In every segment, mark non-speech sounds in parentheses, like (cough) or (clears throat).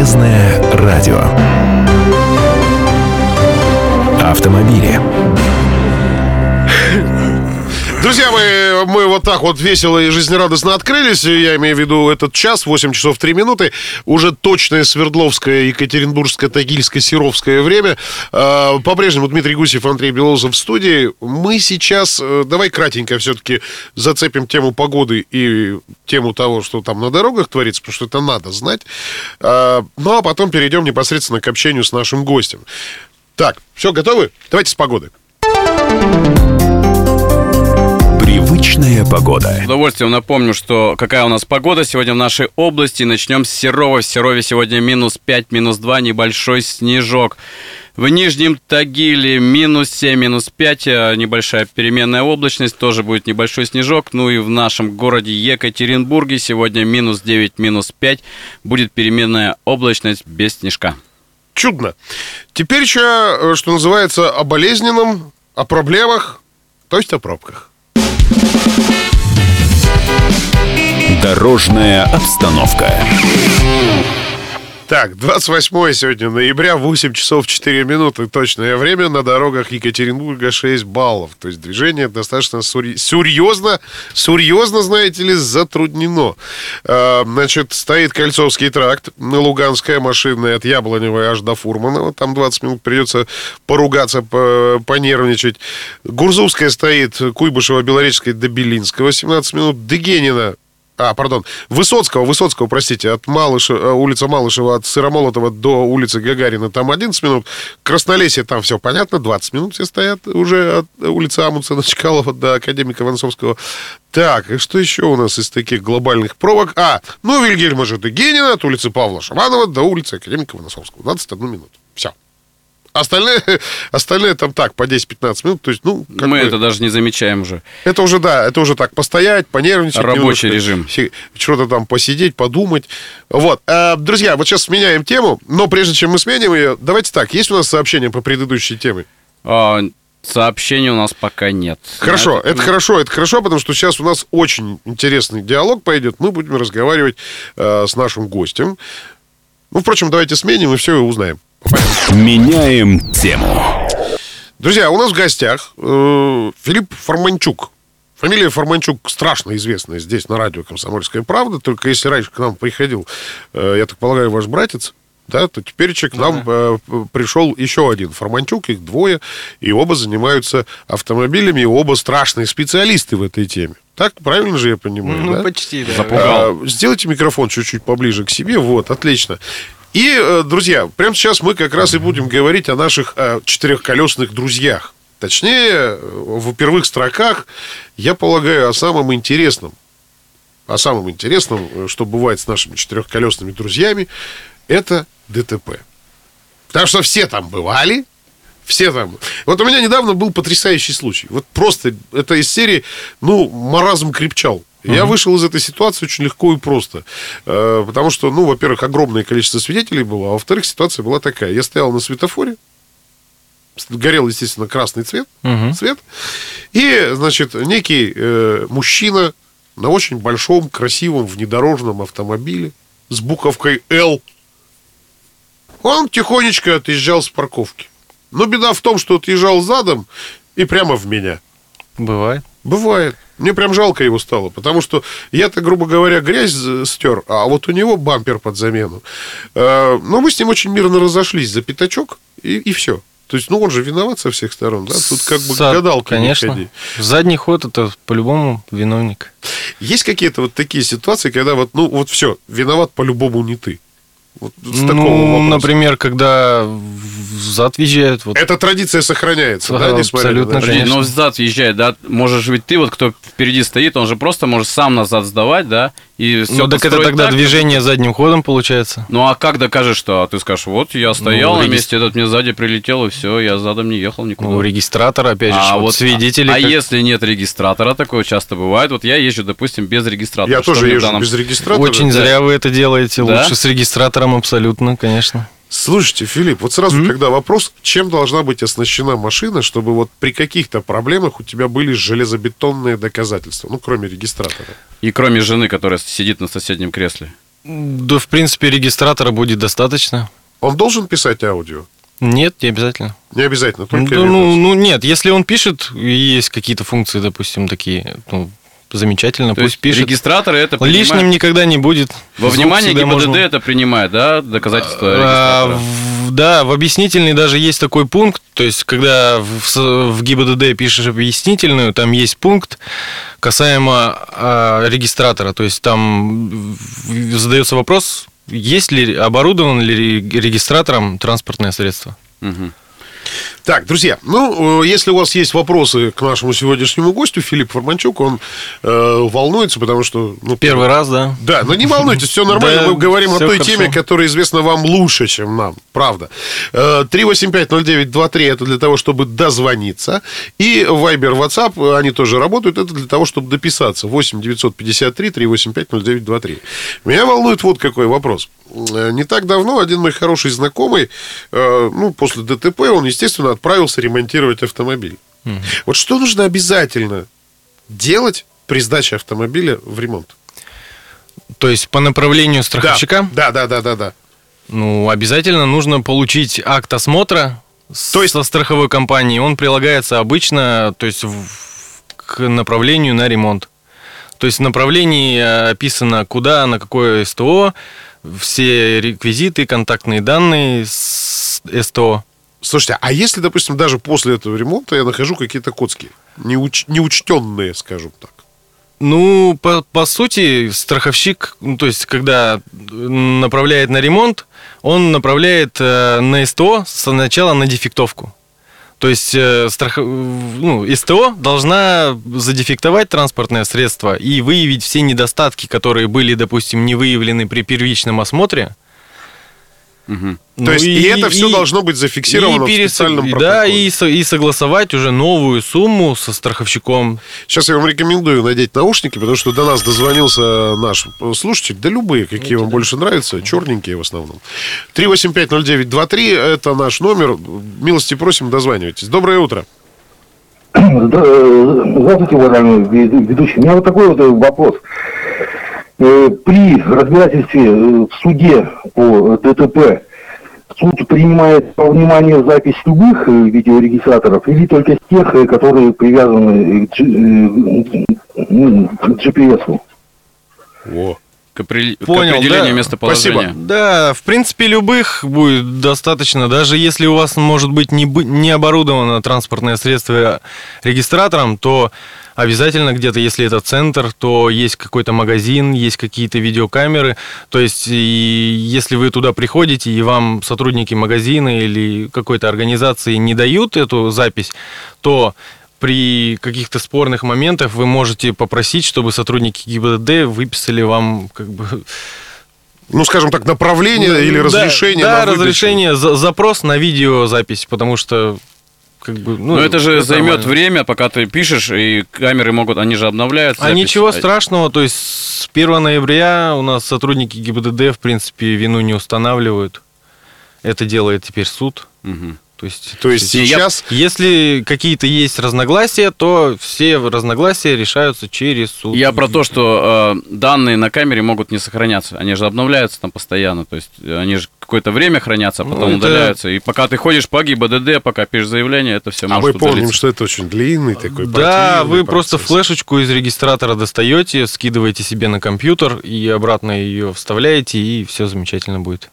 Полезное радио. Автомобили. Друзья мои, мы вот так вот весело и жизнерадостно открылись. Я имею в виду этот час, 8 часов 3 минуты. Уже точное Свердловское, Екатеринбургское, Тагильское, Серовское время. А, По-прежнему Дмитрий Гусев, Андрей Белозов в студии. Мы сейчас, э, давай кратенько все-таки зацепим тему погоды и тему того, что там на дорогах творится, потому что это надо знать. А, Ну, а потом перейдем непосредственно к общению с нашим гостем. Так, все, готовы? Давайте с погоды. Привычная погода. С удовольствием напомню, что какая у нас погода сегодня в нашей области. Начнем с Серова. В Серове сегодня минус 5, минус 2, небольшой снежок. В Нижнем Тагиле минус 7, минус 5, э, небольшая переменная облачность, тоже будет небольшой снежок. Ну и в нашем городе Екатеринбурге сегодня минус 9, минус 5, будет переменная облачность без снежка. чудно. Теперь еще, э, что называется, о болезненном, о проблемах, то есть о пробках. Дорожная обстановка. Так, 28 сегодня ноября, 8 часов 4 минуты точное время. На дорогах Екатеринбурга 6 баллов. То есть движение достаточно серьезно, серьезно, знаете ли, затруднено. А, Значит, стоит Кольцовский тракт, Луганская машинная от Яблоневой аж до Фурманова. Там 20 минут придется поругаться, по- понервничать. Гурзувская стоит Куйбышева, Белоречская до Белинского 17 минут. Дегенина а, пардон, Высоцкого, Высоцкого, простите, от Малышева, улица Малышева, от Сыромолотова до улицы Гагарина, там 11 минут. Краснолесье, там все понятно, 20 минут все стоят уже от улицы Амундсена (laughs) Чкалова до Академика Ванцовского. Так, и что еще у нас из таких глобальных пробок? А, ну, Вильгельма же Дегенина от улицы Павла Шаманова до улицы Академика Ванцовского. 21 минут. Остальные, (laughs) остальные там так, по 10-15 минут. То есть, ну, как Мы бы- это даже не замечаем уже. это уже, да, это уже так, постоять, понервничать. Рабочий немножко, режим. Что-то там посидеть, подумать. Вот. А, друзья, вот сейчас сменяем тему, но прежде чем мы сменим ее, давайте так, есть у нас сообщение по предыдущей теме? А, сообщений у нас пока нет. Хорошо, На это хорошо, это хорошо, потому что сейчас у нас очень интересный диалог пойдет. Мы будем разговаривать э, с нашим гостем. Ну, впрочем, давайте сменим и все и узнаем. Меняем тему. Друзья, у нас в гостях э, Филипп Форманчук. Фамилия Форманчук страшно известная здесь, на радио «Комсомольская правда». Только если раньше к нам приходил, э, я так полагаю, ваш братец, да, то теперь к нам э, пришел еще один Форманчук, их двое, и оба занимаются автомобилями, и оба страшные специалисты в этой теме. Так, правильно же я понимаю, Ну, да? почти, да. Запугал. А, Сделайте микрофон чуть-чуть поближе к себе. Вот, отлично. И, э, друзья, прямо сейчас мы как раз и будем говорить о наших э, четырехколесных друзьях. Точнее, э, в первых строках, я полагаю, о самом интересном. О самом интересном, что бывает с нашими четырехколесными друзьями, это ДТП. Потому что все там бывали, все там. Вот у меня недавно был потрясающий случай. Вот просто это из серии, ну, маразм крепчал. Я вышел из этой ситуации очень легко и просто. Э, Потому что, ну, во-первых, огромное количество свидетелей было, а во-вторых, ситуация была такая. Я стоял на светофоре, горел, естественно, красный цвет, Мгм. цвет, и, значит, некий э, мужчина на очень большом, красивом внедорожном автомобиле с буковкой «Л» он тихонечко отъезжал с парковки. Но беда в том, что отъезжал задом и прямо в меня. Бывает. Бывает. Мне прям жалко его стало, потому что я-то, грубо говоря, грязь стер, а вот у него бампер под замену. Э, Но мы с ним очень мирно разошлись за пятачок, и, и все. То есть, ну, он же виноват со всех сторон, да? Тут как бы Зад- гадалка не Конечно. ходи. Задний ход это по-любому виновник. Есть какие-то вот такие ситуации, когда вот, ну, вот все, виноват по-любому не ты. Вот с такого ну, вопроса. например, когда в зад въезжают, вот Эта традиция сохраняется, да, Да, несмотря абсолютно, на... Конечно. но взад въезжает, да? Можешь ведь ты, вот кто впереди стоит, он же просто может сам назад сдавать, да? И все ну, так это тогда движение задним ходом получается. Ну а как докажешь, что? А ты скажешь, вот я стоял Ну, на регистр- месте, этот мне сзади прилетел, и все, я задом не ехал никуда. Ну, регистратор, опять же, а вот вот свидетели. А, как- если нет регистратора, такое часто бывает. Вот я езжу, допустим, без регистратора. Я Что тоже езжу данном- без регистратора. Очень зря вы это делаете. Да? Лучше с регистратором абсолютно, конечно. Слушайте, Филипп, вот сразу, когда вопрос, чем должна быть оснащена машина, чтобы вот при каких-то проблемах у тебя были железобетонные доказательства, ну, кроме регистратора. И кроме жены, которая сидит на соседнем кресле. Да, в принципе, регистратора будет достаточно. Он должен писать аудио? Нет, не обязательно. Не обязательно, только видос. ну, ну, нет, если он пишет, и есть какие-то функции, допустим, такие, ну, замечательно, То пусть есть пишет. регистраторы это принимают. Лишним никогда не будет. Во Звук внимание ГИБДД можно- это принимает, да, доказательства А, регистратора? в- да, в объяснительной даже есть такой пункт, то есть когда в, в ГИБДД пишешь объяснительную, там есть пункт касаемо а, регистратора, то есть там задается вопрос, есть ли оборудован ли ре- регистратором транспортное средство. Мгм. Так, друзья, ну, э, если у вас есть вопросы к нашему сегодняшнему гостю, Филипп Форманчук, он э, волнуется, потому что... Ну, Первый раз, да. Да, но не волнуйтесь, все (laughs) нормально. Мы говорим о той теме, которая известна вам лучше, чем нам. Правда. Э, 3850923 это для того, чтобы дозвониться. И Viber, WhatsApp, э, они тоже работают. Это для того, чтобы дописаться. 8 953 385 0923. Меня волнует вот какой вопрос. Э, Не так давно один мой хороший знакомый, э, ну, после ДТП, он, естественно, отправился ремонтировать автомобиль. Вот что нужно обязательно делать при сдаче автомобиля в ремонт? То есть по направлению страховщика, Да, да, да, да, да. ну, обязательно нужно получить акт осмотра То есть- со страховой компании. Он прилагается обычно, то есть в- к направлению на ремонт. То есть в направлении э, описано, куда, на какое СТО, все реквизиты, контактные данные с СТО. Слушайте, а если, допустим, даже после этого ремонта я нахожу какие-то коцки, неуч- неучтенные, скажем так. Ну, по, по сути, страховщик, ну, то есть, когда направляет на ремонт, он направляет э, на СТО сначала на дефектовку. То есть, э, страх... ну, СТО должна задефектовать транспортное средство и выявить все недостатки, которые были, допустим, не выявлены при первичном осмотре. То Ну, есть, и, это все и- должно быть зафиксировано и в перес- специальном и, протоколе. Да, и, и согласовать уже новую сумму со страховщиком. Сейчас я вам рекомендую надеть наушники, потому что до нас дозвонился наш слушатель, да любые, какие вам больше нравятся, черненькие в основном. 3850923, это наш номер. Милости просим, дозванивайтесь. Доброе утро. Э, Здравствуйте, уважаемый ве- ведущий. У меня вот такой вот э, вопрос. Э, При разбирательстве э, в суде по ДТП суд принимает во внимание запись любых э, видеорегистраторов или только тех, которые привязаны к G- э, ну, к GPS? О. К, к Понял, определению да. местоположения. Да, в принципе, любых будет достаточно. Даже если у вас может быть не, не оборудовано транспортное средство регистратором, то обязательно где-то, если это центр, то есть какой-то магазин, есть какие-то видеокамеры. То есть, и если вы туда приходите, и вам сотрудники магазина или какой-то организации не дают эту запись, то при каких-то спорных моментах вы можете попросить, чтобы сотрудники ГИБДД выписали вам как бы Ну, скажем так, направление или да, разрешение Да, на разрешение, за- запрос на видеозапись, потому что как бы, ну, Но это же займет время, пока ты пишешь, и камеры могут, они же обновляются. А запись. ничего страшного, то есть с 1 ноября у нас сотрудники ГИБДД, в принципе, вину не устанавливают. Это делает теперь суд. Мгм. То есть, То есть Не, я- сейчас... если какие-то есть разногласия, то все разногласия решаются через суд. Я про то, что э, данные на камере могут не сохраняться. Они же обновляются там постоянно. То есть э, они же какое-то время хранятся, а потом Ну, это- удаляются. И пока ты ходишь по ГИБДД, пока пишешь заявление, это все А может мы помним, удалиться. что это очень длинный такой Да, противный вы просто процесс. флешечку из регистратора достаете, скидываете себе на компьютер и обратно ее вставляете, и все замечательно будет.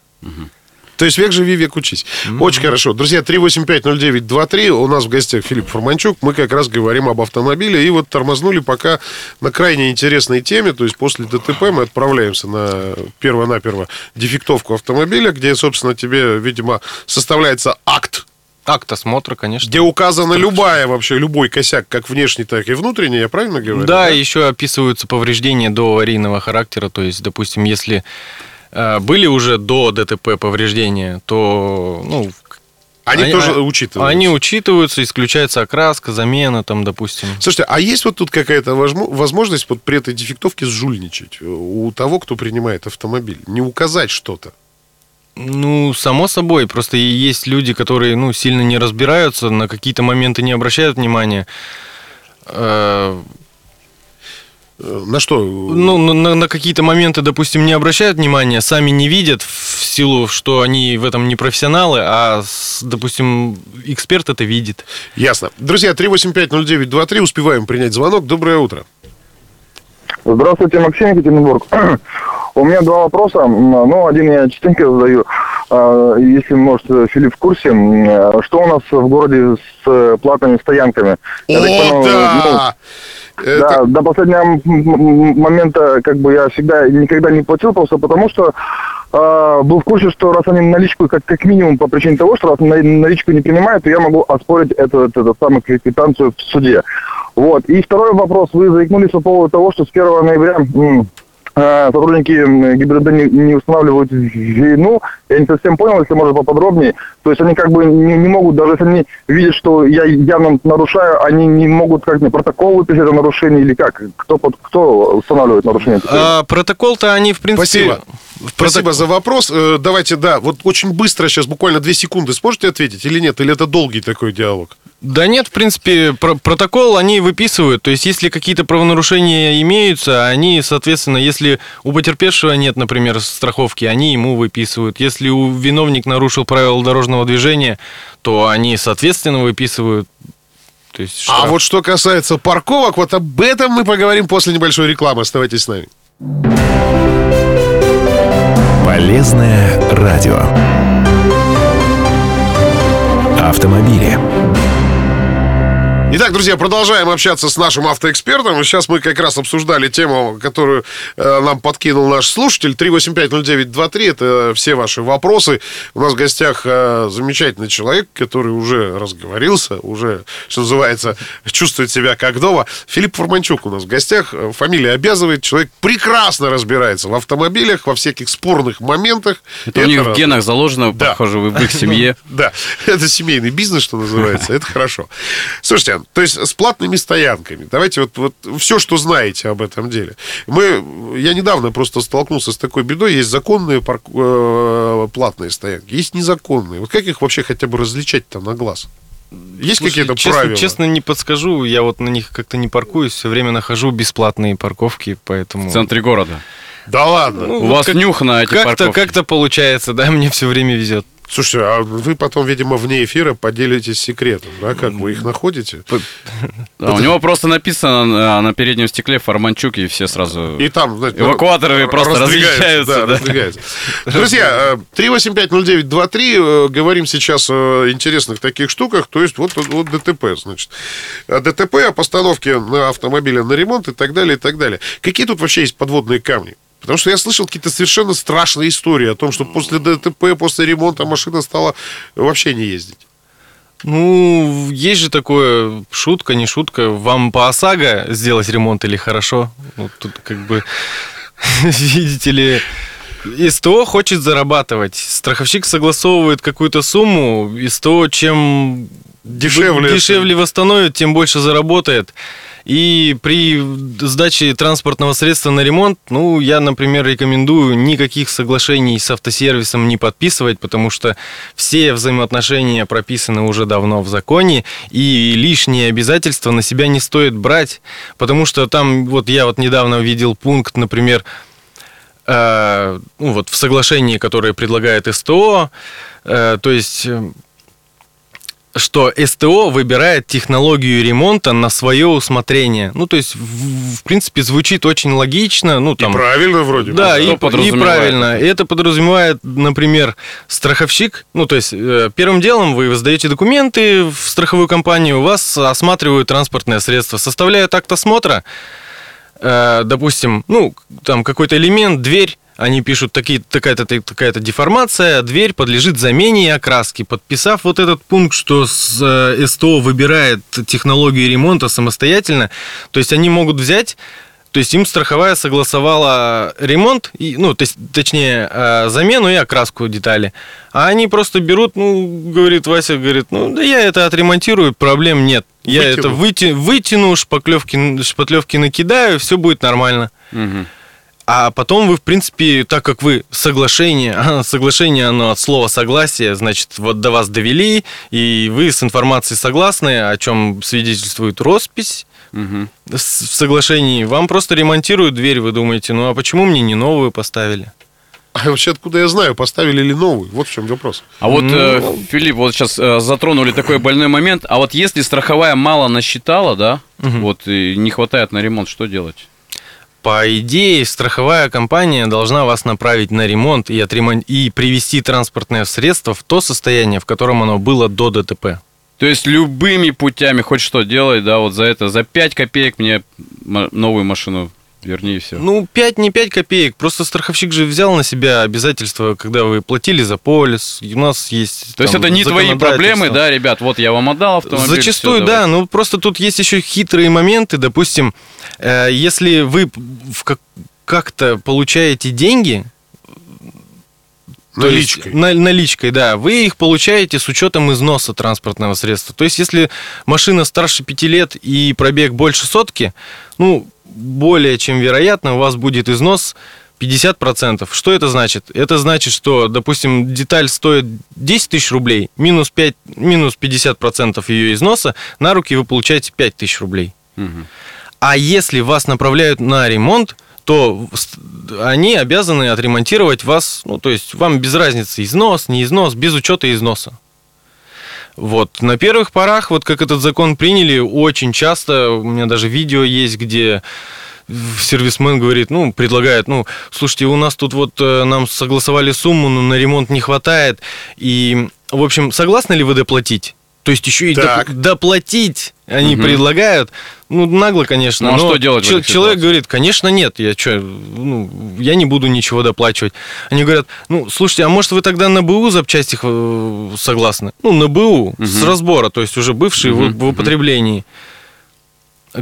То есть век живи, век учись. Очень хорошо. Друзья, 3850923, у нас в гостях Филипп Форманчук. Мы как раз говорим об автомобиле. И вот тормознули пока на крайне интересной теме. То есть после ДТП мы отправляемся на перво-наперво дефектовку автомобиля, где, собственно, тебе, видимо, составляется акт Акт осмотра, конечно. где указана любая вообще, любой косяк, как внешний, так и внутренний, я правильно говорю? Да, еще описываются повреждения до аварийного характера. То есть, допустим, если были уже до ДТП повреждения, то ну, Они, Они- тоже учитываются. они учитываются, исключается окраска, замена, там, допустим. Слушайте, а есть вот тут какая-то возмо- возможность вот при этой дефектовке сжульничать у того, кто принимает автомобиль? Не указать что-то? Ну, само собой, просто есть люди, которые, ну, сильно не разбираются, на какие-то моменты не обращают внимания. Э, Э, На что? Ну, на- на, какие-то моменты, допустим, не обращают внимания, сами не видят в силу, что они в этом не профессионалы, а, допустим, эксперт это видит. Ясно. Друзья, 3850923, успеваем принять звонок. Доброе утро. Здравствуйте, Максим Екатеринбург. (clears throat) У меня два вопроса. Ну, один я частенько задаю. А, Если, может, Филипп в курсе, что у нас в городе с э, платными стоянками? Я так О, понял, да! ну, Это- Да, до последнего момента как бы я всегда никогда не платил, просто потому что э, был в курсе, что раз они наличку, как, как минимум по причине того, что раз на- наличку не принимают, то я могу оспорить эту, эту, эту самую квитанцию в суде. Вот. И второй вопрос. Вы заикнулись по поводу того, что с 1 ноября сотрудники м, ГИБДД не, не устанавливают вину. Я не совсем понял, если можно поподробнее. То есть они как бы не, не могут, даже если они видят, что я явно нарушаю, они не могут как мне протокол выписать о нарушении или как? Кто, под, кто устанавливает нарушение? А протокол-то они, в принципе... Спасибо. В Спасибо проток- за вопрос. Э, Давайте, да, вот очень быстро сейчас, буквально две секунды, сможете ответить или нет? Или это долгий такой диалог? Да нет, в принципе, про- протокол они выписывают. То есть, если какие-то правонарушения имеются, они, соответственно, если у потерпевшего нет, например, страховки, они ему выписывают. Если у виновник нарушил правила дорожного движения, то они, соответственно, выписывают. То есть, А штраф. вот что касается парковок, вот об этом мы поговорим после небольшой рекламы. Оставайтесь с нами. Полезное радио. Автомобили. Итак, друзья, продолжаем общаться с нашим автоэкспертом. И Сейчас мы как раз обсуждали тему, которую э, нам подкинул наш слушатель. 3850923, это все ваши вопросы. У нас в гостях э, замечательный человек, который уже разговорился, уже, что называется, чувствует себя как дома. Филипп Форманчук у нас в гостях. Фамилия обязывает. Человек прекрасно разбирается в автомобилях, во всяких спорных моментах. Это у них в раз- генах заложено, Да. похоже, в их семье. (laughs) да, это семейный бизнес, что называется, это хорошо. Слушайте, то есть с платными стоянками, давайте вот, вот все, что знаете об этом деле. Мы, я недавно просто столкнулся с такой бедой, есть законные парк- э, платные стоянки, есть незаконные. Вот как их вообще хотя бы различать-то на глаз? Есть Слушай, какие-то честно, правила? Честно, не подскажу. Я вот на них как-то не паркуюсь. Все время нахожу бесплатные парковки, поэтому... В центре города. Да ладно. Ну, У вот вас как- нюх на эти Как-то, парковки. как-то получается, да, (laughs) мне все время везет. Слушайте, а вы потом, видимо, вне эфира поделитесь секретом, да, как вы их находите? Да, у него просто написано на, на переднем стекле Форманчук, и все сразу... И там, знаете, Эвакуаторы просто различаются, Да, да. раздвигаются. Друзья, э, 3850923, э, говорим сейчас о интересных таких штуках, то есть вот, вот ДТП, значит. ДТП, о постановке на автомобиле на ремонт и так далее, и так далее. Какие тут вообще есть подводные камни? Потому что я слышал какие-то совершенно страшные истории о том, что после ДТП, после ремонта машина стала вообще не ездить. Ну, есть же такое, шутка, не шутка, вам по ОСАГО сделать ремонт или хорошо? Ну, тут как бы, (laughs) видите ли, СТО хочет зарабатывать. Страховщик согласовывает какую-то сумму, СТО чем Дешевле. дешевле восстановит, тем больше заработает. И при сдаче транспортного средства на ремонт, ну, я, например, рекомендую никаких соглашений с автосервисом не подписывать, потому что все взаимоотношения прописаны уже давно в законе, и лишние обязательства на себя не стоит брать, потому что там, вот я вот недавно видел пункт, например, э, ну, вот в соглашении, которое предлагает СТО, э, то есть э, что СТО выбирает технологию ремонта на свое усмотрение. Ну, то есть, в, в принципе, звучит очень логично. Ну, И там, правильно вроде бы. да, и, и правильно. Это подразумевает, например, страховщик. Ну, то есть, э, первым делом вы сдаете документы в страховую компанию, у вас осматривают транспортное средство, составляют акт осмотра, э, допустим, ну, там какой-то элемент, дверь, они пишут такие, такая-то такая-то деформация, дверь подлежит замене и окраске. Подписав вот этот пункт, что с, э, СТО выбирает технологию ремонта самостоятельно, то есть они могут взять то есть им страховая согласовала ремонт, и, ну, то есть, точнее, э, замену и окраску детали. А они просто берут, ну, говорит Вася, говорит, ну, да я это отремонтирую, проблем нет. Я Вытяну. это выти- вытяну, шпаклевки, шпатлевки накидаю, все будет нормально. Мгм. А потом вы, в принципе, так как вы соглашение, а, (laughs) соглашение, оно от слова согласие, значит, вот до вас довели, и вы с информацией согласны, о чем свидетельствует роспись, с- в соглашении. Вам просто ремонтируют дверь, вы думаете, ну а почему мне не новую поставили? А вообще откуда я знаю, поставили ли новый? Вот в чем вопрос. А вот, э, Ну. Филипп, вот сейчас э, затронули такой больной момент. А вот если страховая мало насчитала, да, Мгм. вот и не хватает на ремонт, что делать? По идее, страховая компания должна вас направить на ремонт и, отремон- и привести транспортное средство в то состояние, в котором оно было до ДТП. То есть любыми путями хоть что делай, да, вот за это, за 5 копеек мне новую машину верни и все. Ну, 5 не 5 копеек, просто страховщик же взял на себя обязательства, когда вы платили за полис, у нас есть То есть там это не твои проблемы, да, ребят? Вот я вам отдал автомобиль. Зачастую, всё, да, давай. ну просто тут есть еще хитрые моменты. Допустим, э, если вы в как- как-то получаете деньги, то есть Наличкой. на- наличкой, да. Вы их получаете с учетом износа транспортного средства. То есть, если машина старше 5 лет и пробег больше сотки, ну, более чем вероятно, у вас будет износ 50%. Что это значит? Это значит, что, допустим, деталь стоит 10 тысяч рублей, минус, 5, минус 50% ее износа, на руки вы получаете 5 тысяч рублей. А если вас направляют на ремонт, то они обязаны отремонтировать вас, ну, то есть вам без разницы, износ, не износ, без учета износа. Вот, на первых порах, вот как этот закон приняли, очень часто, у меня даже видео есть, где сервисмен говорит, ну, предлагает, ну, слушайте, у нас тут вот э, нам согласовали сумму, но на ремонт не хватает, и, в общем, согласны ли вы доплатить? То есть еще и Так. доп- доплатить они Мгм. предлагают. Ну, нагло, конечно. Ну, а но что делать в этой Человек говорит, конечно, нет, я что, ну, я не буду ничего доплачивать. Они говорят, ну, слушайте, а может вы тогда на БУ запчасти э, согласны? Ну, на БУ, с Мгм. разбора, то есть уже бывшие в- Мгм, в, употреблении.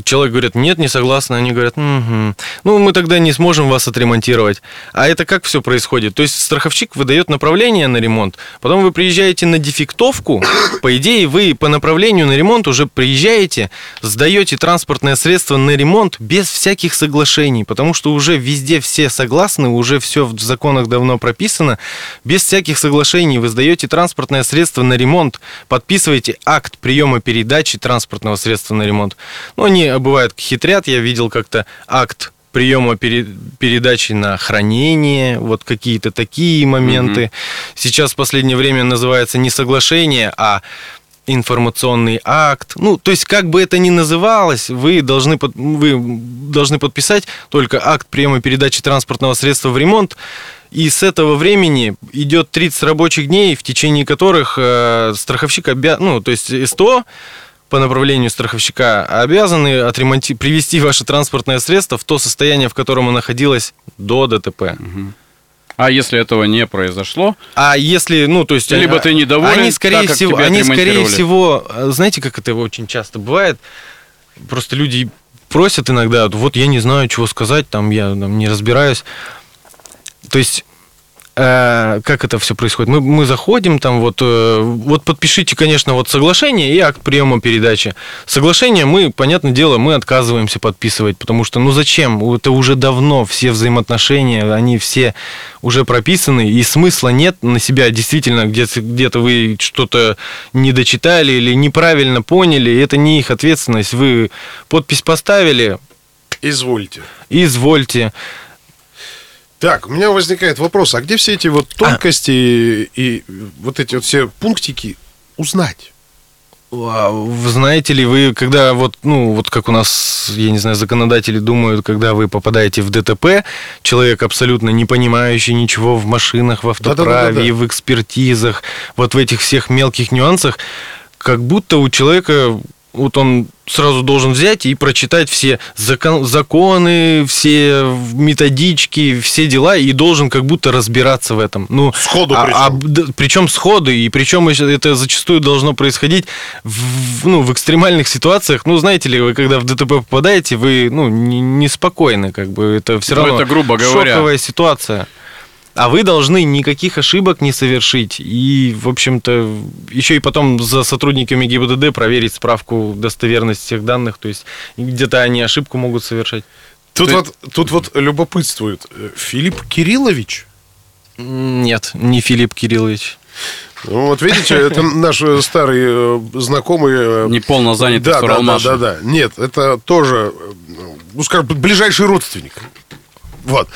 Человек говорит, нет, не согласны. Они говорят, «Мгм. ну, мы тогда не сможем вас отремонтировать. А это как все происходит? То есть страховщик выдает направление на ремонт, потом вы приезжаете на дефектовку, по идее, вы по направлению на ремонт уже приезжаете, сдаете транспортное средство на ремонт без всяких соглашений, потому что уже везде все согласны, уже все в законах давно прописано, без всяких соглашений вы сдаете транспортное средство на ремонт, подписываете акт приема передачи транспортного средства на ремонт. Ну, они бывают хитрят, я видел как-то акт приема пере- передачи на хранение, вот какие-то такие моменты. Сейчас в последнее время называется не соглашение, а информационный акт. Ну, то есть, как бы это ни называлось, вы должны, под- вы должны подписать только акт приема передачи транспортного средства в ремонт, и с этого времени идет 30 рабочих дней, в течение которых э, страховщик обя... ну, то есть СТО по направлению страховщика обязаны отремонти... привести ваше транспортное средство в то состояние, в котором оно находилось до ДТП. А если этого не произошло, А если, ну, то есть... Либо ты недоволен, Они, скорее так, как всего, тебя они, скорее всего, э, знаете, как это очень часто бывает? Просто люди просят иногда, вот я не знаю, чего сказать, там я там, не разбираюсь. То есть э, как это все происходит? Мы, мы заходим, там вот, э, вот подпишите, конечно, вот соглашение и акт приема передачи. Соглашение мы, понятное дело, мы отказываемся подписывать, потому что, ну зачем? Это уже давно все взаимоотношения, они все уже прописаны, и смысла нет на себя действительно, где-то, где-то вы что-то не дочитали или неправильно поняли, это не их ответственность. Вы подпись поставили, Извольте. извольте. Так, у меня возникает вопрос, а где все эти вот тонкости и вот эти вот все пунктики узнать? А, знаете ли, вы, когда вот, ну, вот как у нас, я не знаю, законодатели думают, когда вы попадаете в ДТП, человек абсолютно не понимающий ничего в машинах, в автоправе, в экспертизах, вот в этих всех мелких нюансах, как будто у человека вот он сразу должен взять и прочитать все закон- законы, все методички, все дела, и должен как будто разбираться в этом. Ну, Сходу а, причем. а, д- причем сходу, и причем это зачастую должно происходить в, ну, в экстремальных ситуациях. Ну, знаете ли, вы когда в ДТП попадаете, вы ну, не- неспокойны, как бы это все Ну, равно это грубо говоря. шоковая ситуация. А вы должны никаких ошибок не совершить. И, в общем-то, еще и потом за сотрудниками ГИБДД проверить справку достоверности всех данных. То есть где-то они ошибку могут совершать. Тут Ты- вот, тут вот любопытствует. Филипп Кириллович? Нет, не Филипп Кириллович. Ну, Вот видите, это наш э, старый э, знакомый... э, Неполно занятый да, да, да, да, да. Нет, это тоже, ну, скажем, ближайший родственник. Вот.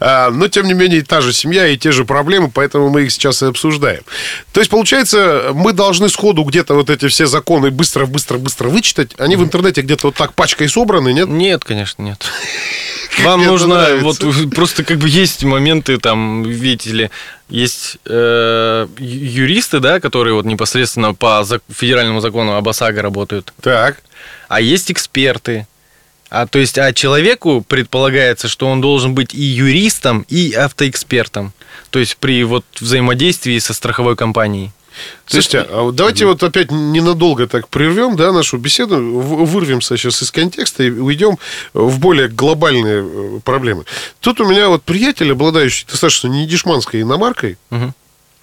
А, но, тем не менее, та же семья и те же проблемы, поэтому мы их сейчас и обсуждаем. То есть, получается, мы должны сходу где-то вот эти все законы быстро-быстро-быстро вычитать. Они в интернете где-то вот так пачкой собраны, нет? Нет, конечно, нет. (laughs) Вам нужно, вот просто как бы есть моменты, там, видите ли, есть э, юристы, да, которые вот непосредственно по федеральному закону об ОСАГО работают, Так. а есть эксперты. А то есть, а человеку предполагается, что он должен быть и юристом, и автоэкспертом. То есть при вот взаимодействии со страховой компанией. Слушайте, а давайте вот опять ненадолго так прервем, да, нашу беседу, вырвемся сейчас из контекста и уйдем в более глобальные э, проблемы. Тут у меня вот приятель, обладающий достаточно недешманской иномаркой, Мгм.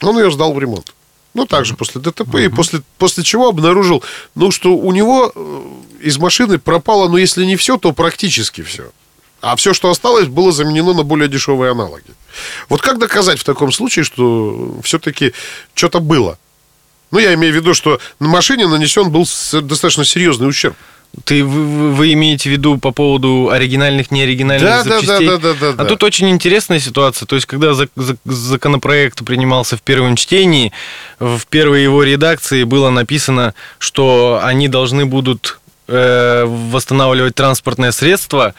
он ее сдал в ремонт. Ну, также после ДТП, и после, после чего обнаружил, ну, что у него э, из машины пропало, ну, если не все, то практически все. А все, что осталось, было заменено на более дешевые аналоги. Вот как доказать в таком случае, что все-таки что-то было? Ну, я имею в виду, что на машине нанесен был достаточно серьезный ущерб. Ты, вы, вы- имеете в виду по поводу оригинальных, неоригинальных Да, да, да, запчастей? да, да, да, А да. тут очень интересная ситуация. То есть, когда зак- зак- законопроект принимался в первом чтении, в первой его редакции было написано, что они должны будут э, восстанавливать транспортное средство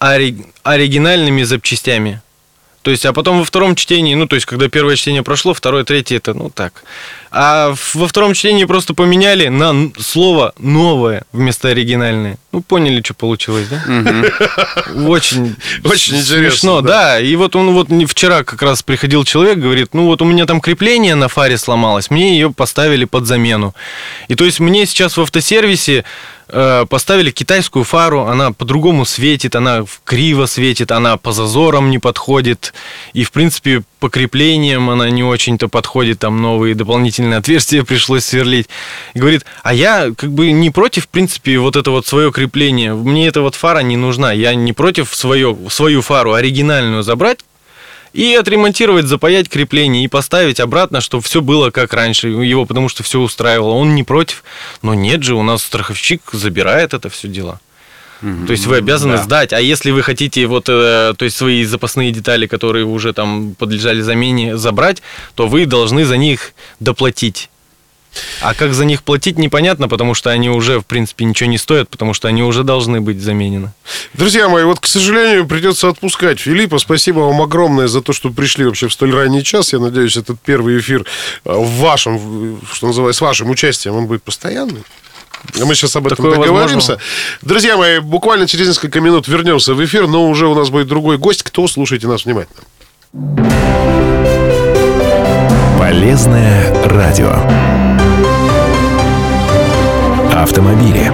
ори- оригинальными запчастями. То есть, а потом во втором чтении, ну, то есть, когда первое чтение прошло, второе, третье, это, ну, так. А во втором чтении просто поменяли на слово «новое» вместо «оригинальное». Ну, поняли, что получилось, да? Очень, (laughs) Очень смешно, да. И вот он вот вчера как раз приходил человек, говорит, ну, вот у меня там крепление на фаре сломалось, мне ее поставили под замену. И то есть мне сейчас в автосервисе э, поставили китайскую фару, она по-другому светит, она криво светит, она по зазорам не подходит, и, в принципе, по креплениям она не очень-то подходит, там новые дополнительные отверстия пришлось сверлить. И говорит, а я как бы не против, в принципе, вот это вот свое крепление, мне эта вот фара не нужна, я не против свое, свою фару оригинальную забрать, и отремонтировать, запаять крепление и поставить обратно, чтобы все было как раньше. Его потому что все устраивало. Он не против. Но нет же, у нас страховщик забирает это все дело. То есть вы обязаны да. сдать. А если вы хотите вот, э, то есть свои запасные детали, которые уже там подлежали замене, забрать, то вы должны за них доплатить. А как за них платить, непонятно, потому что они уже, в принципе, ничего не стоят, потому что они уже должны быть заменены. Друзья мои, вот, к сожалению, придется отпускать Филиппа. Спасибо вам огромное за то, что пришли вообще в столь ранний час. Я надеюсь, этот первый эфир э, в вашем, что называется, с вашим участием, он будет постоянный. А Мы сейчас об этом Такое договоримся. возможно. Друзья мои, буквально через несколько минут вернемся в эфир, но уже у нас будет другой гость. Кто? Слушайте нас внимательно. Полезное радио. Автомобили.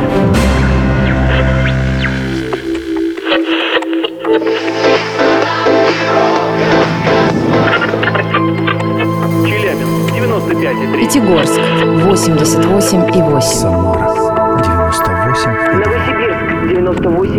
Челябинск 95,3. Пятигорск 88,8.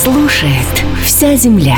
Слушает вся земля.